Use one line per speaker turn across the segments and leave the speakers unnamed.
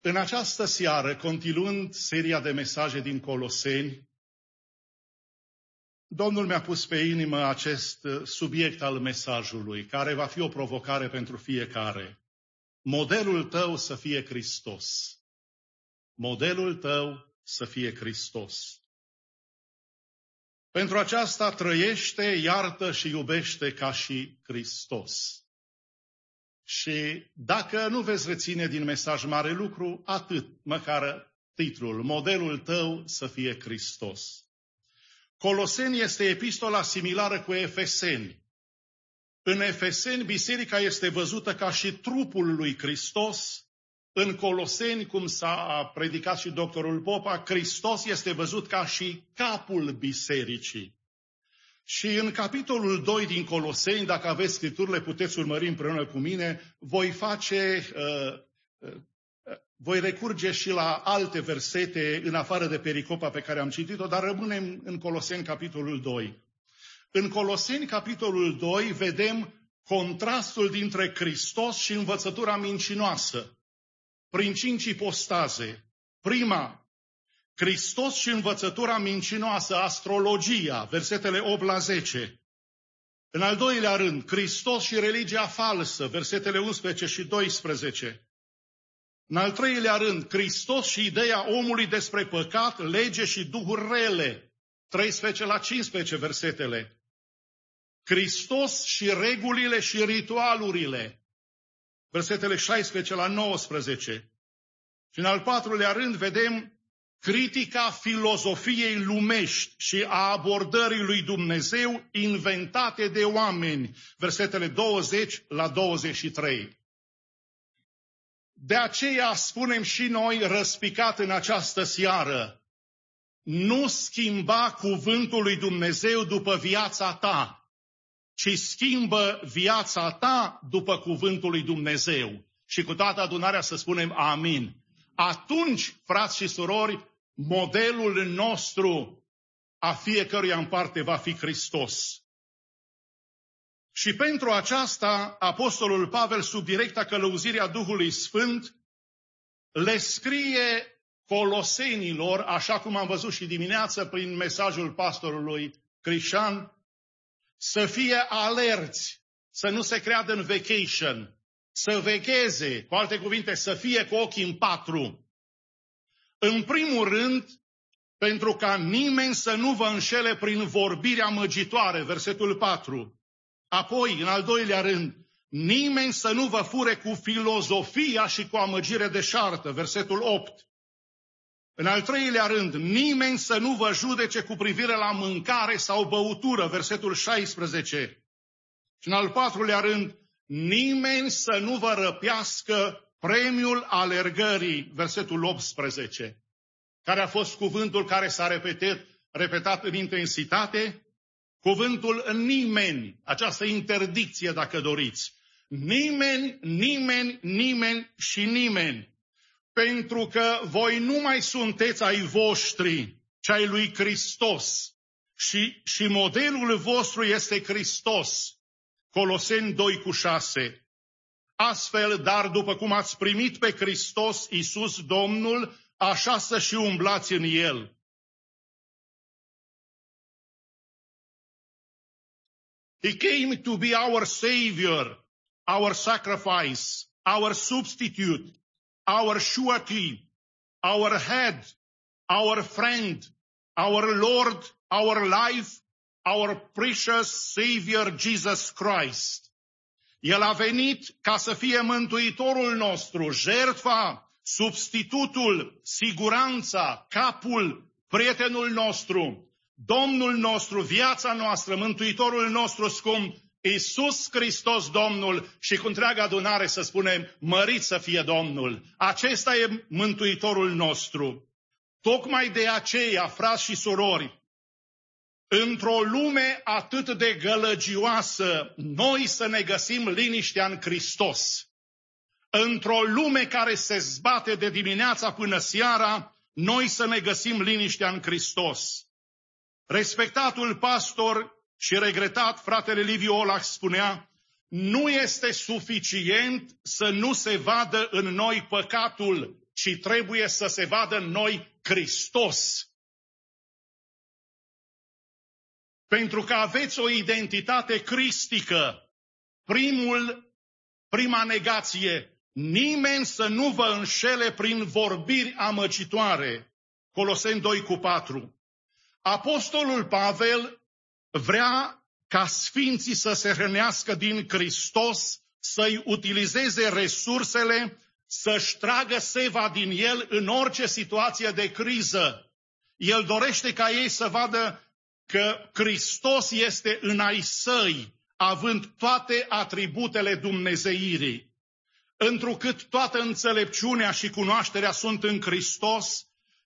În această seară, continuând seria de mesaje din Coloseni, Domnul mi-a pus pe inimă acest subiect al mesajului, care va fi o provocare pentru fiecare. Modelul tău să fie Hristos. Modelul tău să fie Hristos. Pentru aceasta trăiește, iartă și iubește ca și Hristos. Și dacă nu veți reține din mesaj mare lucru, atât, măcar titlul, modelul tău să fie Hristos. Coloseni este epistola similară cu Efeseni. În Efeseni, biserica este văzută ca și trupul lui Hristos. În Coloseni, cum s-a predicat și doctorul Popa, Hristos este văzut ca și capul bisericii. Și în capitolul 2 din Coloseni, dacă aveți scripturile, puteți urmări împreună cu mine, voi face, uh, uh, voi recurge și la alte versete în afară de pericopa pe care am citit-o, dar rămânem în Coloseni capitolul 2. În Coloseni capitolul 2 vedem contrastul dintre Hristos și învățătura mincinoasă, prin cinci ipostaze. Prima, Hristos și învățătura mincinoasă, astrologia, versetele 8 la 10. În al doilea rând, Hristos și religia falsă, versetele 11 și 12. În al treilea rând, Hristos și ideea omului despre păcat, lege și duhuri rele, 13 la 15 versetele. Hristos și regulile și ritualurile, versetele 16 la 19. Și în al patrulea rând vedem critica filozofiei lumești și a abordării lui Dumnezeu inventate de oameni, versetele 20 la 23. De aceea spunem și noi răspicat în această seară, nu schimba cuvântul lui Dumnezeu după viața ta, ci schimbă viața ta după cuvântul lui Dumnezeu. Și cu toată adunarea să spunem amin. Atunci, frați și surori, modelul nostru a fiecăruia în parte va fi Hristos. Și pentru aceasta, Apostolul Pavel, sub directa călăuzire a Duhului Sfânt, le scrie colosenilor, așa cum am văzut și dimineață prin mesajul pastorului Crișan, să fie alerți, să nu se creadă în vacation, să vegheze, cu alte cuvinte, să fie cu ochii în patru, în primul rând, pentru ca nimeni să nu vă înșele prin vorbirea măgitoare, versetul 4. Apoi, în al doilea rând, nimeni să nu vă fure cu filozofia și cu amăgire deșartă, versetul 8. În al treilea rând, nimeni să nu vă judece cu privire la mâncare sau băutură, versetul 16. Și în al patrulea rând, nimeni să nu vă răpească Premiul alergării, versetul 18, care a fost cuvântul care s-a repetat, repetat în intensitate, cuvântul nimeni, această interdicție dacă doriți. Nimeni, nimeni, nimeni și nimeni. Pentru că voi nu mai sunteți ai voștri, ci ai lui Hristos. Și, și modelul vostru este Hristos. Coloseni 2 cu 6. Astfel, dar după cum ați primit pe Hristos Iisus Domnul, așa să și umblați în El. He came to be our Savior, our sacrifice, our substitute, our surety, our head, our friend, our Lord, our life, our precious Savior Jesus Christ. El a venit ca să fie mântuitorul nostru, jertfa, substitutul, siguranța, capul, prietenul nostru, Domnul nostru, viața noastră, mântuitorul nostru scump, Iisus Hristos Domnul și cu întreaga adunare să spunem, mărit să fie Domnul. Acesta e mântuitorul nostru. Tocmai de aceea, frați și surori, într-o lume atât de gălăgioasă, noi să ne găsim liniștea în Hristos. Într-o lume care se zbate de dimineața până seara, noi să ne găsim liniștea în Hristos. Respectatul pastor și regretat fratele Liviu Olach spunea, nu este suficient să nu se vadă în noi păcatul, ci trebuie să se vadă în noi Hristos. Pentru că aveți o identitate cristică. Primul, prima negație, nimeni să nu vă înșele prin vorbiri amăcitoare. Coloseni 2 cu 4. Apostolul Pavel vrea ca sfinții să se hrănească din Hristos, să-i utilizeze resursele, să-și tragă seva din el în orice situație de criză. El dorește ca ei să vadă că Hristos este în ai săi, având toate atributele dumnezeirii. Întrucât toată înțelepciunea și cunoașterea sunt în Hristos,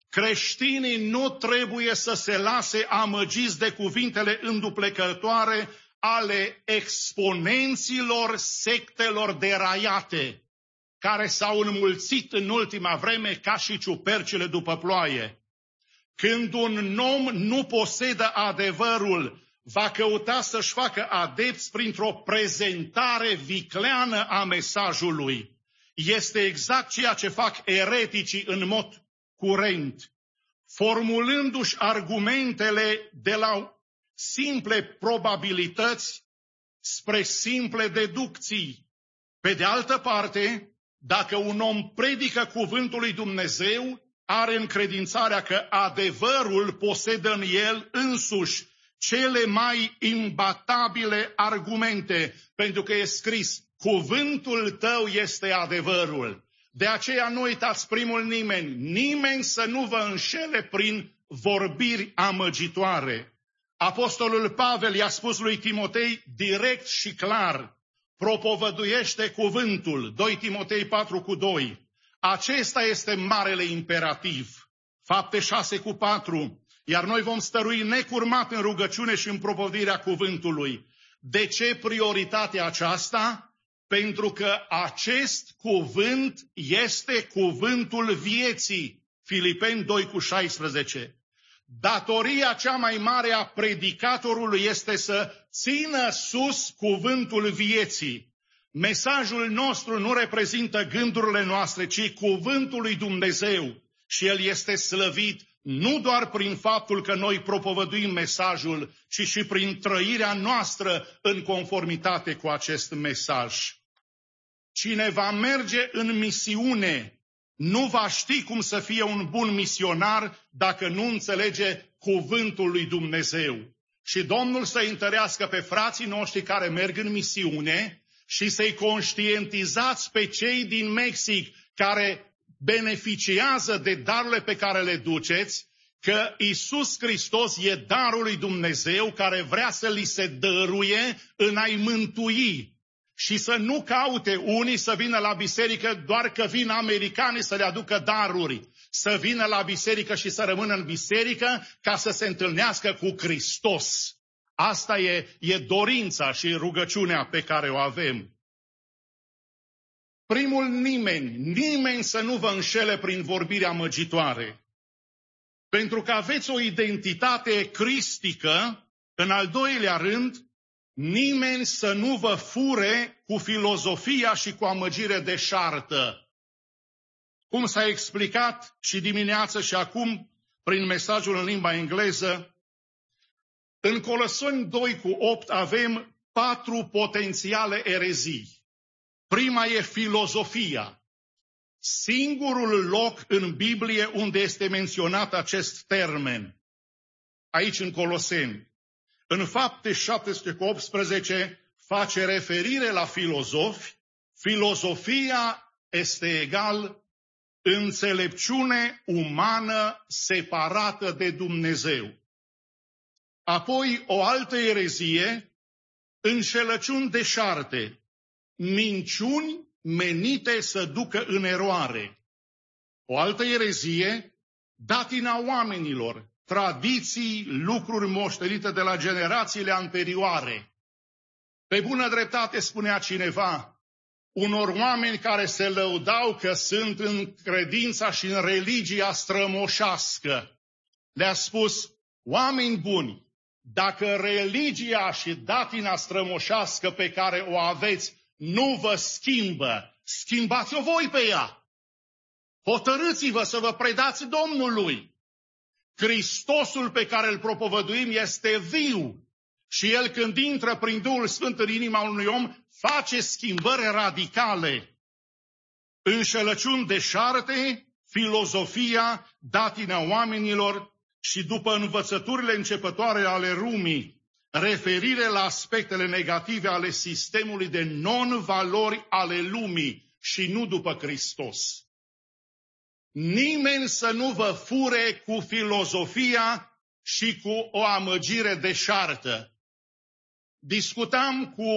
creștinii nu trebuie să se lase amăgiți de cuvintele înduplecătoare ale exponenților sectelor deraiate, care s-au înmulțit în ultima vreme ca și ciupercile după ploaie. Când un om nu posedă adevărul, va căuta să-și facă adepți printr-o prezentare vicleană a mesajului. Este exact ceea ce fac ereticii în mod curent, formulându-și argumentele de la simple probabilități spre simple deducții. Pe de altă parte, dacă un om predică cuvântul lui Dumnezeu, are încredințarea că adevărul posedă în el însuși cele mai imbatabile argumente, pentru că e scris, cuvântul tău este adevărul. De aceea nu uitați primul nimeni, nimeni să nu vă înșele prin vorbiri amăgitoare. Apostolul Pavel i-a spus lui Timotei direct și clar, propovăduiește cuvântul, 2 Timotei 4 cu 2. Acesta este marele imperativ. Fapte 6 cu 4. Iar noi vom stărui necurmat în rugăciune și în propovădirea cuvântului. De ce prioritatea aceasta? Pentru că acest cuvânt este cuvântul vieții. Filipeni 2 cu 16. Datoria cea mai mare a predicatorului este să țină sus cuvântul vieții. Mesajul nostru nu reprezintă gândurile noastre, ci cuvântul lui Dumnezeu. Și el este slăvit nu doar prin faptul că noi propovăduim mesajul, ci și prin trăirea noastră în conformitate cu acest mesaj. Cine va merge în misiune nu va ști cum să fie un bun misionar dacă nu înțelege cuvântul lui Dumnezeu. Și Domnul să întărească pe frații noștri care merg în misiune și să-i conștientizați pe cei din Mexic care beneficiază de darurile pe care le duceți, că Isus Hristos e darul lui Dumnezeu care vrea să li se dăruie în a-i mântui și să nu caute unii să vină la biserică doar că vin americanii să le aducă daruri, să vină la biserică și să rămână în biserică ca să se întâlnească cu Hristos. Asta e, e dorința și rugăciunea pe care o avem. Primul nimeni, nimeni să nu vă înșele prin vorbirea măgitoare. Pentru că aveți o identitate cristică, în al doilea rând, nimeni să nu vă fure cu filozofia și cu amăgire de șartă. Cum s-a explicat și dimineață și acum prin mesajul în limba engleză, în Colosoni 2 cu 8 avem patru potențiale erezii. Prima e filozofia. Singurul loc în Biblie unde este menționat acest termen. Aici în Coloseni. În fapte 17 cu 18 face referire la filozofi. Filozofia este egal înțelepciune umană separată de Dumnezeu. Apoi o altă erezie, înșelăciuni deșarte, minciuni menite să ducă în eroare. O altă erezie, datina oamenilor, tradiții, lucruri moștenite de la generațiile anterioare. Pe bună dreptate spunea cineva, unor oameni care se lăudau că sunt în credința și în religia strămoșească. Le-a spus, oameni buni, dacă religia și datina strămoșească pe care o aveți nu vă schimbă, schimbați-o voi pe ea. Hotărâți-vă să vă predați Domnului. Hristosul pe care îl propovăduim este viu și el când intră prin Duhul Sfânt în inima unui om face schimbări radicale. Înșelăciuni deșarte, filozofia datina oamenilor și după învățăturile începătoare ale rumii, referire la aspectele negative ale sistemului de non-valori ale lumii și nu după Hristos. Nimeni să nu vă fure cu filozofia și cu o amăgire deșartă. Discutam cu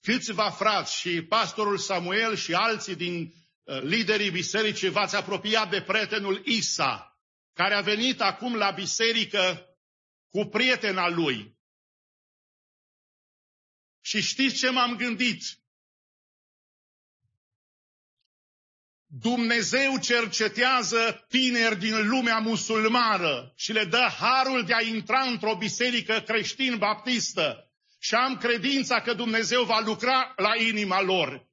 câțiva frați și pastorul Samuel și alții din uh, liderii bisericii v-ați apropiat de prietenul Isa, care a venit acum la biserică cu prietena lui. Și știți ce m-am gândit? Dumnezeu cercetează tineri din lumea musulmană și le dă harul de a intra într-o biserică creștin-baptistă. Și am credința că Dumnezeu va lucra la inima lor.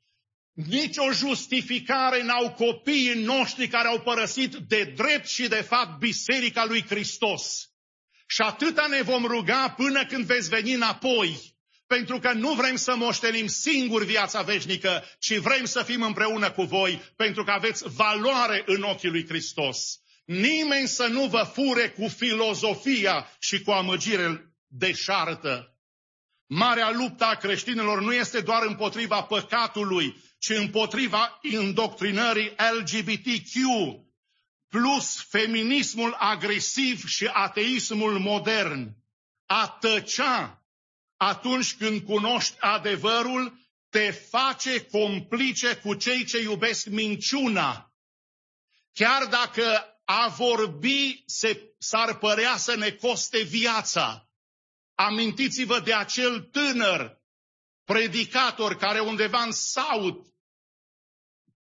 Nici o justificare n-au copiii noștri care au părăsit de drept și de fapt Biserica lui Hristos. Și atâta ne vom ruga până când veți veni înapoi pentru că nu vrem să moștenim singur viața veșnică, ci vrem să fim împreună cu voi, pentru că aveți valoare în ochii lui Hristos. Nimeni să nu vă fure cu filozofia și cu amăgire deșartă. Marea luptă a creștinilor nu este doar împotriva păcatului, ci împotriva indoctrinării LGBTQ, plus feminismul agresiv și ateismul modern. A tăcea atunci când cunoști adevărul, te face complice cu cei ce iubesc minciuna. Chiar dacă a vorbi se, s-ar părea să ne coste viața. Amintiți-vă de acel tânăr predicator care undeva în South,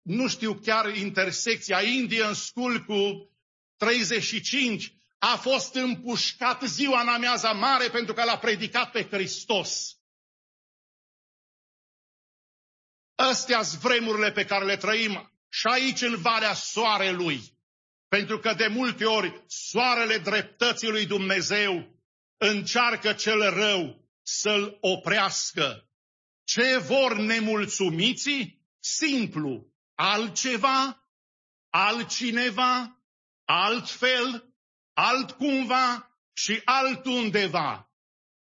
nu știu chiar intersecția Indian School cu 35, a fost împușcat ziua în amiaza mare pentru că l-a predicat pe Hristos. astea sunt vremurile pe care le trăim și aici în Valea Soarelui. Pentru că de multe ori soarele dreptății lui Dumnezeu încearcă cel rău să-l oprească. Ce vor nemulțumiții? Simplu. Altceva, altcineva, altfel, altcumva și altundeva.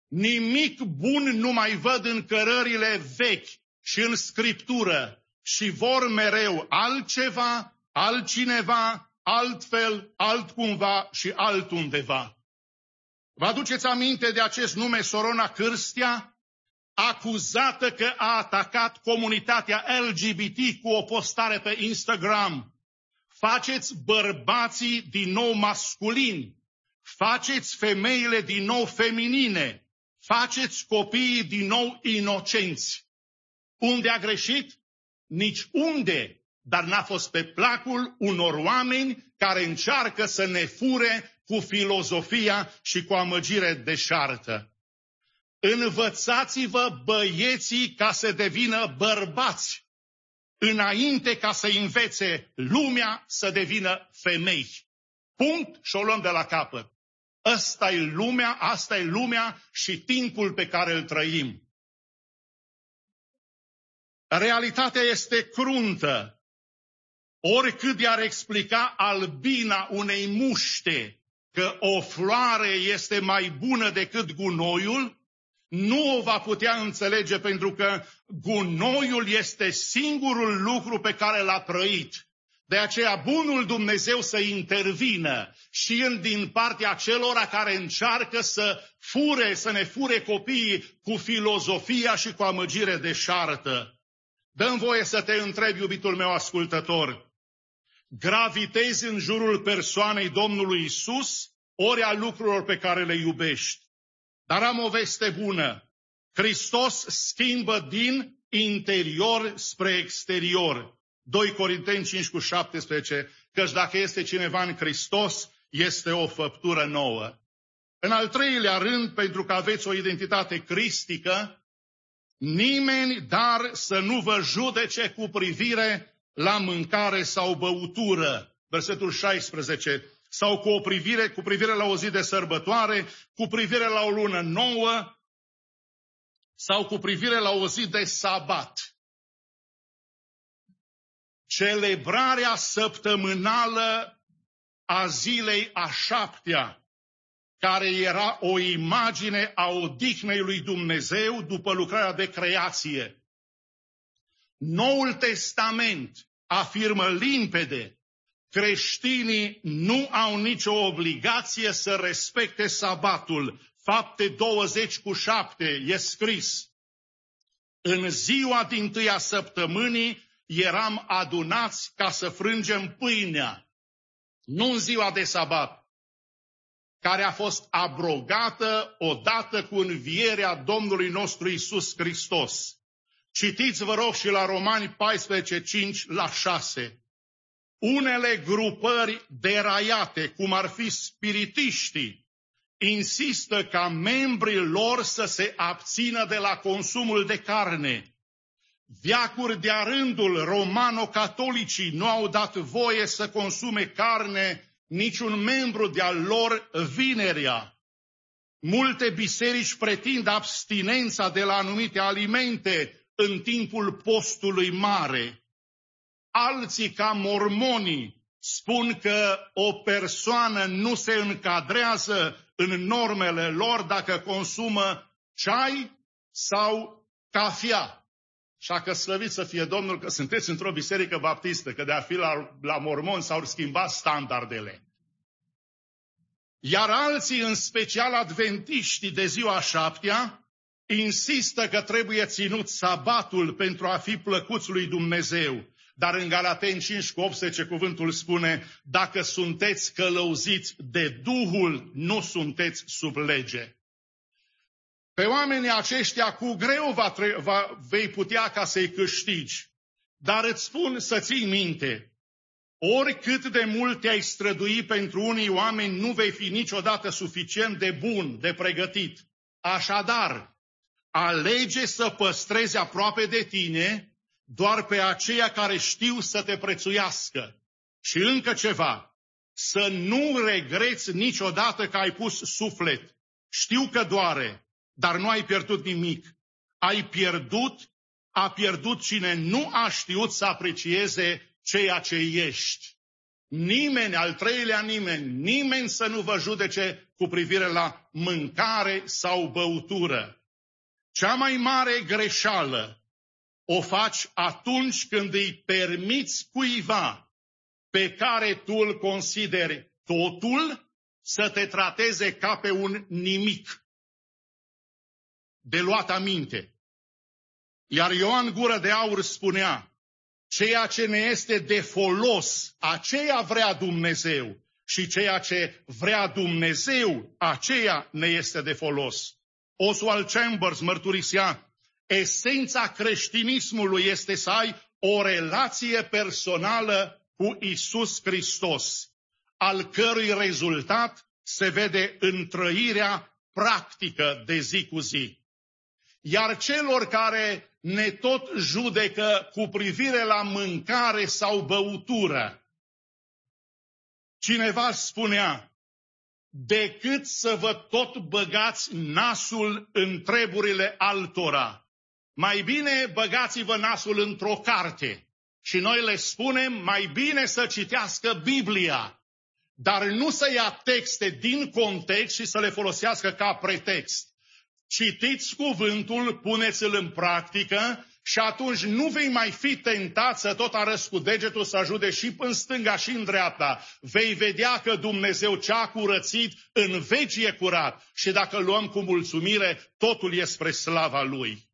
Nimic bun nu mai văd în cărările vechi și în scriptură și vor mereu altceva, altcineva, altfel, altcumva și altundeva. Vă aduceți aminte de acest nume Sorona Cârstia? Acuzată că a atacat comunitatea LGBT cu o postare pe Instagram faceți bărbații din nou masculini, faceți femeile din nou feminine, faceți copiii din nou inocenți. Unde a greșit? Nici unde, dar n-a fost pe placul unor oameni care încearcă să ne fure cu filozofia și cu amăgire deșartă. Învățați-vă băieții ca să devină bărbați înainte ca să învețe lumea să devină femei. Punct și o luăm de la capăt. Asta e lumea, asta e lumea și timpul pe care îl trăim. Realitatea este cruntă. Oricât de-ar explica albina unei muște că o floare este mai bună decât gunoiul, nu o va putea înțelege pentru că gunoiul este singurul lucru pe care l-a trăit. De aceea bunul Dumnezeu să intervină și în din partea celor care încearcă să fure, să ne fure copiii cu filozofia și cu amăgire deșartă. Dăm voie să te întreb, iubitul meu ascultător, gravitezi în jurul persoanei Domnului Isus, ori a lucrurilor pe care le iubești. Dar am o veste bună. Hristos schimbă din interior spre exterior. 2 Corinteni 5 cu 17, căci dacă este cineva în Hristos, este o făptură nouă. În al treilea rând, pentru că aveți o identitate cristică, nimeni dar să nu vă judece cu privire la mâncare sau băutură. Versetul 16. Sau cu o privire, cu privire la o zi de sărbătoare, cu privire la o lună nouă, sau cu privire la o zi de sabat. Celebrarea săptămânală a zilei a șaptea, care era o imagine a odihnei lui Dumnezeu după lucrarea de creație. Noul Testament afirmă limpede, creștinii nu au nicio obligație să respecte sabatul. Fapte 20 cu 7 e scris. În ziua din tâia săptămânii eram adunați ca să frângem pâinea, nu în ziua de sabat, care a fost abrogată odată cu învierea Domnului nostru Isus Hristos. Citiți, vă rog, și la Romani 14, 5 la 6. Unele grupări deraiate, cum ar fi spiritiștii, insistă ca membrii lor să se abțină de la consumul de carne. Viacuri de-a rândul romano-catolicii nu au dat voie să consume carne niciun membru de-al lor vinerea. Multe biserici pretind abstinența de la anumite alimente în timpul postului mare. Alții, ca mormonii, spun că o persoană nu se încadrează în normele lor dacă consumă ceai sau cafea. Așa că slăvit să fie Domnul că sunteți într-o biserică baptistă, că de a fi la, la mormon s-au schimbat standardele. Iar alții, în special adventiștii de ziua șaptea, insistă că trebuie ținut sabatul pentru a fi plăcuți lui Dumnezeu. Dar în Galaten 5 cu 18 cuvântul spune, dacă sunteți călăuziți de Duhul, nu sunteți sub lege. Pe oamenii aceștia cu greu va, va, vei putea ca să-i câștigi. Dar îți spun să ții minte, oricât de mult te-ai strădui pentru unii oameni, nu vei fi niciodată suficient de bun, de pregătit. Așadar, alege să păstrezi aproape de tine doar pe aceia care știu să te prețuiască. Și încă ceva, să nu regreți niciodată că ai pus suflet. Știu că doare, dar nu ai pierdut nimic. Ai pierdut, a pierdut cine nu a știut să aprecieze ceea ce ești. Nimeni, al treilea nimeni, nimeni să nu vă judece cu privire la mâncare sau băutură. Cea mai mare greșeală o faci atunci când îi permiți cuiva pe care tu îl consideri totul să te trateze ca pe un nimic de luat aminte. Iar Ioan Gură de Aur spunea, ceea ce ne este de folos, aceea vrea Dumnezeu. Și ceea ce vrea Dumnezeu, aceea ne este de folos. Oswald Chambers mărturisea, esența creștinismului este să ai o relație personală cu Isus Hristos, al cărui rezultat se vede în trăirea practică de zi cu zi. Iar celor care ne tot judecă cu privire la mâncare sau băutură, cineva spunea, decât să vă tot băgați nasul în treburile altora. Mai bine băgați-vă nasul într-o carte. Și noi le spunem, mai bine să citească Biblia, dar nu să ia texte din context și să le folosească ca pretext. Citiți cuvântul, puneți-l în practică și atunci nu vei mai fi tentat să tot arăți cu degetul să ajude și în stânga și în dreapta. Vei vedea că Dumnezeu ce-a curățit în veci e curat și dacă luăm cu mulțumire, totul e spre slava Lui.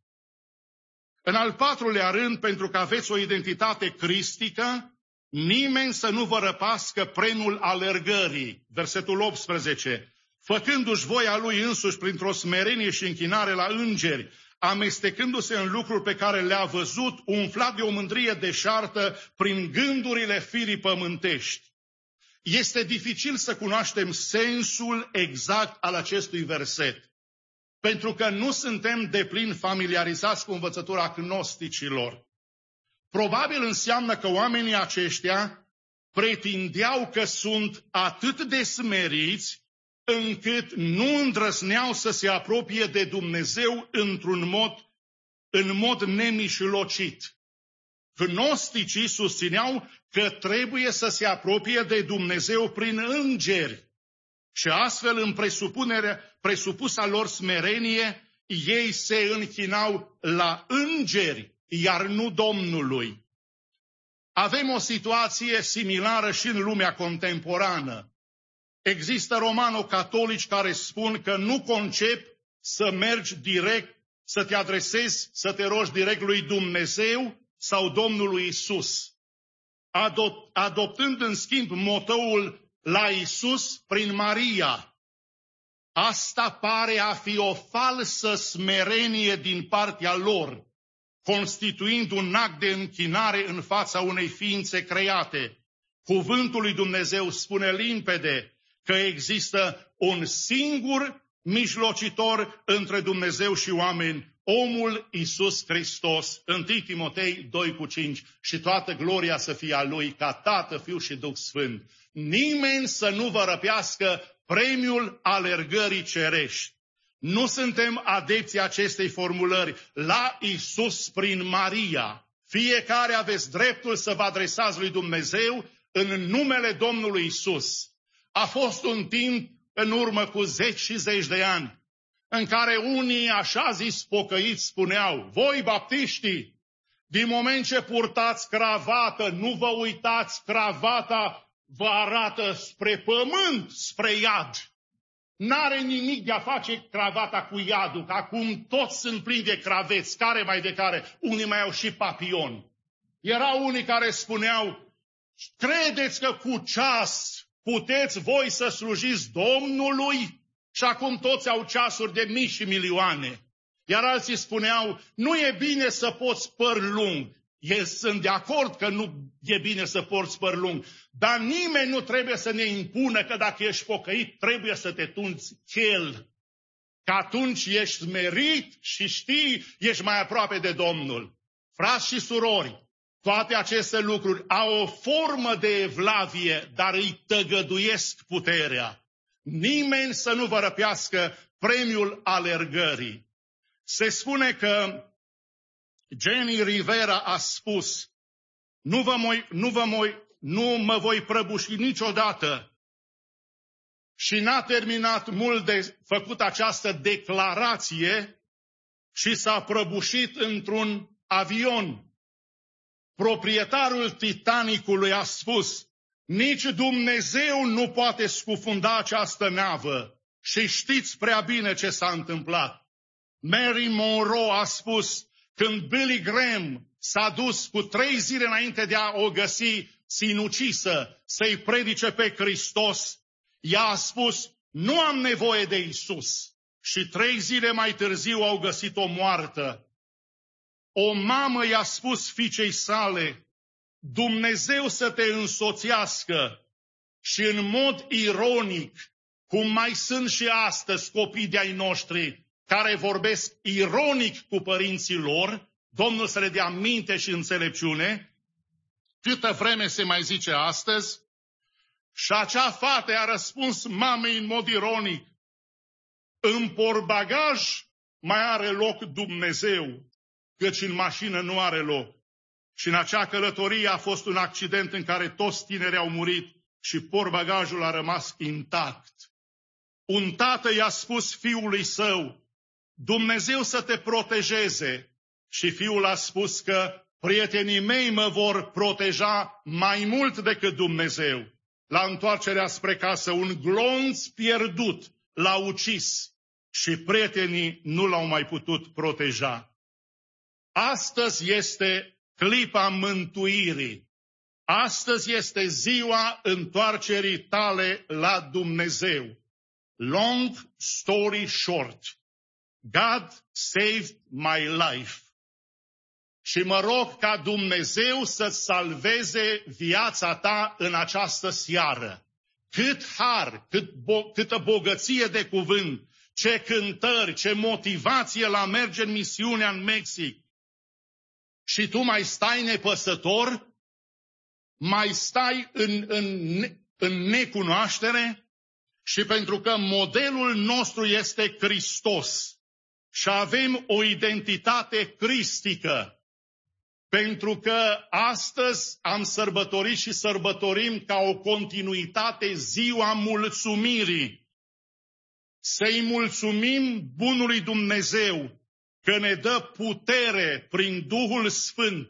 În al patrulea rând, pentru că aveți o identitate cristică, nimeni să nu vă răpască prenul alergării. Versetul 18 făcându-și voia lui însuși printr-o smerenie și închinare la îngeri, amestecându-se în lucruri pe care le-a văzut, umflat de o mândrie deșartă prin gândurile firii pământești. Este dificil să cunoaștem sensul exact al acestui verset, pentru că nu suntem deplin familiarizați cu învățătura gnosticilor. Probabil înseamnă că oamenii aceștia pretindeau că sunt atât de smeriți încât nu îndrăzneau să se apropie de Dumnezeu într-un mod, în mod nemișlocit. Gnosticii susțineau că trebuie să se apropie de Dumnezeu prin îngeri și astfel în presupunerea, presupusa lor smerenie, ei se închinau la îngeri, iar nu Domnului. Avem o situație similară și în lumea contemporană. Există romano-catolici care spun că nu concep să mergi direct, să te adresezi, să te rogi direct lui Dumnezeu sau Domnului Isus. Adoptând în schimb motoul la Isus prin Maria. Asta pare a fi o falsă smerenie din partea lor, constituind un act de închinare în fața unei ființe create. Cuvântul lui Dumnezeu spune limpede că există un singur mijlocitor între Dumnezeu și oameni, omul Isus Hristos, 1 Timotei 2 cu 5, și toată gloria să fie a Lui, ca Tată, Fiu și Duh Sfânt. Nimeni să nu vă răpească premiul alergării cerești. Nu suntem adepții acestei formulări. La Isus prin Maria. Fiecare aveți dreptul să vă adresați lui Dumnezeu în numele Domnului Isus. A fost un timp în urmă cu zeci și zeci de ani în care unii așa zis pocăiți spuneau, voi baptiștii, din moment ce purtați cravată, nu vă uitați, cravata vă arată spre pământ, spre iad. N-are nimic de a face cravata cu iadul, că acum toți sunt plini de craveți, care mai de care, unii mai au și papion. Erau unii care spuneau, credeți că cu ceas puteți voi să slujiți Domnului? Și acum toți au ceasuri de mii și milioane. Iar alții spuneau, nu e bine să poți păr lung. Eu sunt de acord că nu e bine să porți păr lung, dar nimeni nu trebuie să ne impună că dacă ești pocăit, trebuie să te tunți chel. Că atunci ești smerit și știi, ești mai aproape de Domnul. Frați și surori, toate aceste lucruri au o formă de evlavie, dar îi tăgăduiesc puterea. Nimeni să nu vă răpească premiul alergării. Se spune că Jenny Rivera a spus, nu, vă moi, nu, vă moi, nu mă voi prăbuși niciodată. Și n-a terminat mult de făcut această declarație și s-a prăbușit într-un avion. Proprietarul Titanicului a spus, nici Dumnezeu nu poate scufunda această navă. Și știți prea bine ce s-a întâmplat. Mary Monroe a spus, când Billy Graham s-a dus cu trei zile înainte de a o găsi sinucisă să-i predice pe Hristos, ea a spus, nu am nevoie de Isus. Și trei zile mai târziu au găsit-o moartă. O mamă i-a spus fiicei sale, Dumnezeu să te însoțească și în mod ironic, cum mai sunt și astăzi copii de-ai noștri care vorbesc ironic cu părinții lor, Domnul să le dea minte și înțelepciune, câtă vreme se mai zice astăzi, și acea fată a răspuns mamei în mod ironic, în porbagaj mai are loc Dumnezeu, căci în mașină nu are loc. Și în acea călătorie a fost un accident în care toți tinerii au murit și porbagajul a rămas intact. Un tată i-a spus fiului său, Dumnezeu să te protejeze. Și fiul a spus că prietenii mei mă vor proteja mai mult decât Dumnezeu. La întoarcerea spre casă, un glonț pierdut l-a ucis și prietenii nu l-au mai putut proteja. Astăzi este clipa mântuirii. Astăzi este ziua întoarcerii tale la Dumnezeu. Long story short. God saved my life. Și mă rog ca Dumnezeu să salveze viața ta în această seară. Cât har, cât bo- câtă bogăție de cuvânt, ce cântări, ce motivație la merge în misiunea în Mexic. Și tu mai stai nepăsător, mai stai în, în, în necunoaștere și pentru că modelul nostru este Hristos și avem o identitate cristică, pentru că astăzi am sărbătorit și sărbătorim ca o continuitate ziua mulțumirii. Să-i mulțumim bunului Dumnezeu că ne dă putere prin Duhul Sfânt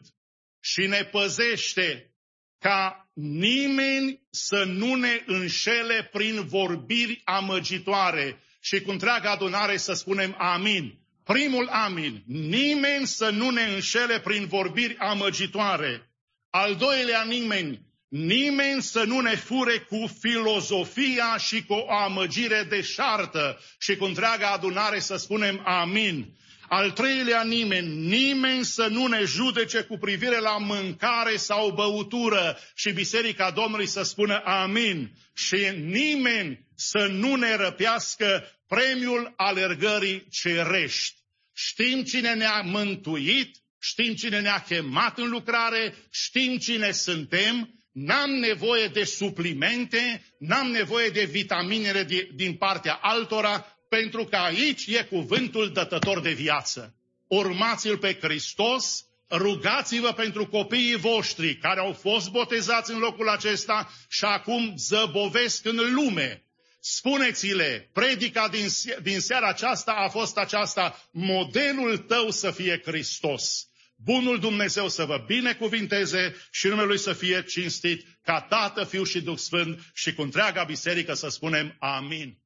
și ne păzește ca nimeni să nu ne înșele prin vorbiri amăgitoare și cu întreaga adunare să spunem amin. Primul amin. Nimeni să nu ne înșele prin vorbiri amăgitoare. Al doilea nimeni. Nimeni să nu ne fure cu filozofia și cu o amăgire deșartă și cu întreaga adunare să spunem amin. Al treilea nimeni, nimeni să nu ne judece cu privire la mâncare sau băutură și Biserica Domnului să spună amin. Și nimeni să nu ne răpească premiul alergării cerești. Știm cine ne-a mântuit, știm cine ne-a chemat în lucrare, știm cine suntem, n-am nevoie de suplimente, n-am nevoie de vitaminele din partea altora, pentru că aici e cuvântul dătător de viață. Urmați-l pe Hristos, rugați-vă pentru copiii voștri care au fost botezați în locul acesta și acum zăbovesc în lume. Spuneți-le, predica din, din seara aceasta a fost aceasta, modelul tău să fie Hristos. Bunul Dumnezeu să vă binecuvinteze și numele Lui să fie cinstit ca Tată, Fiu și Duh Sfânt și cu întreaga biserică să spunem amin.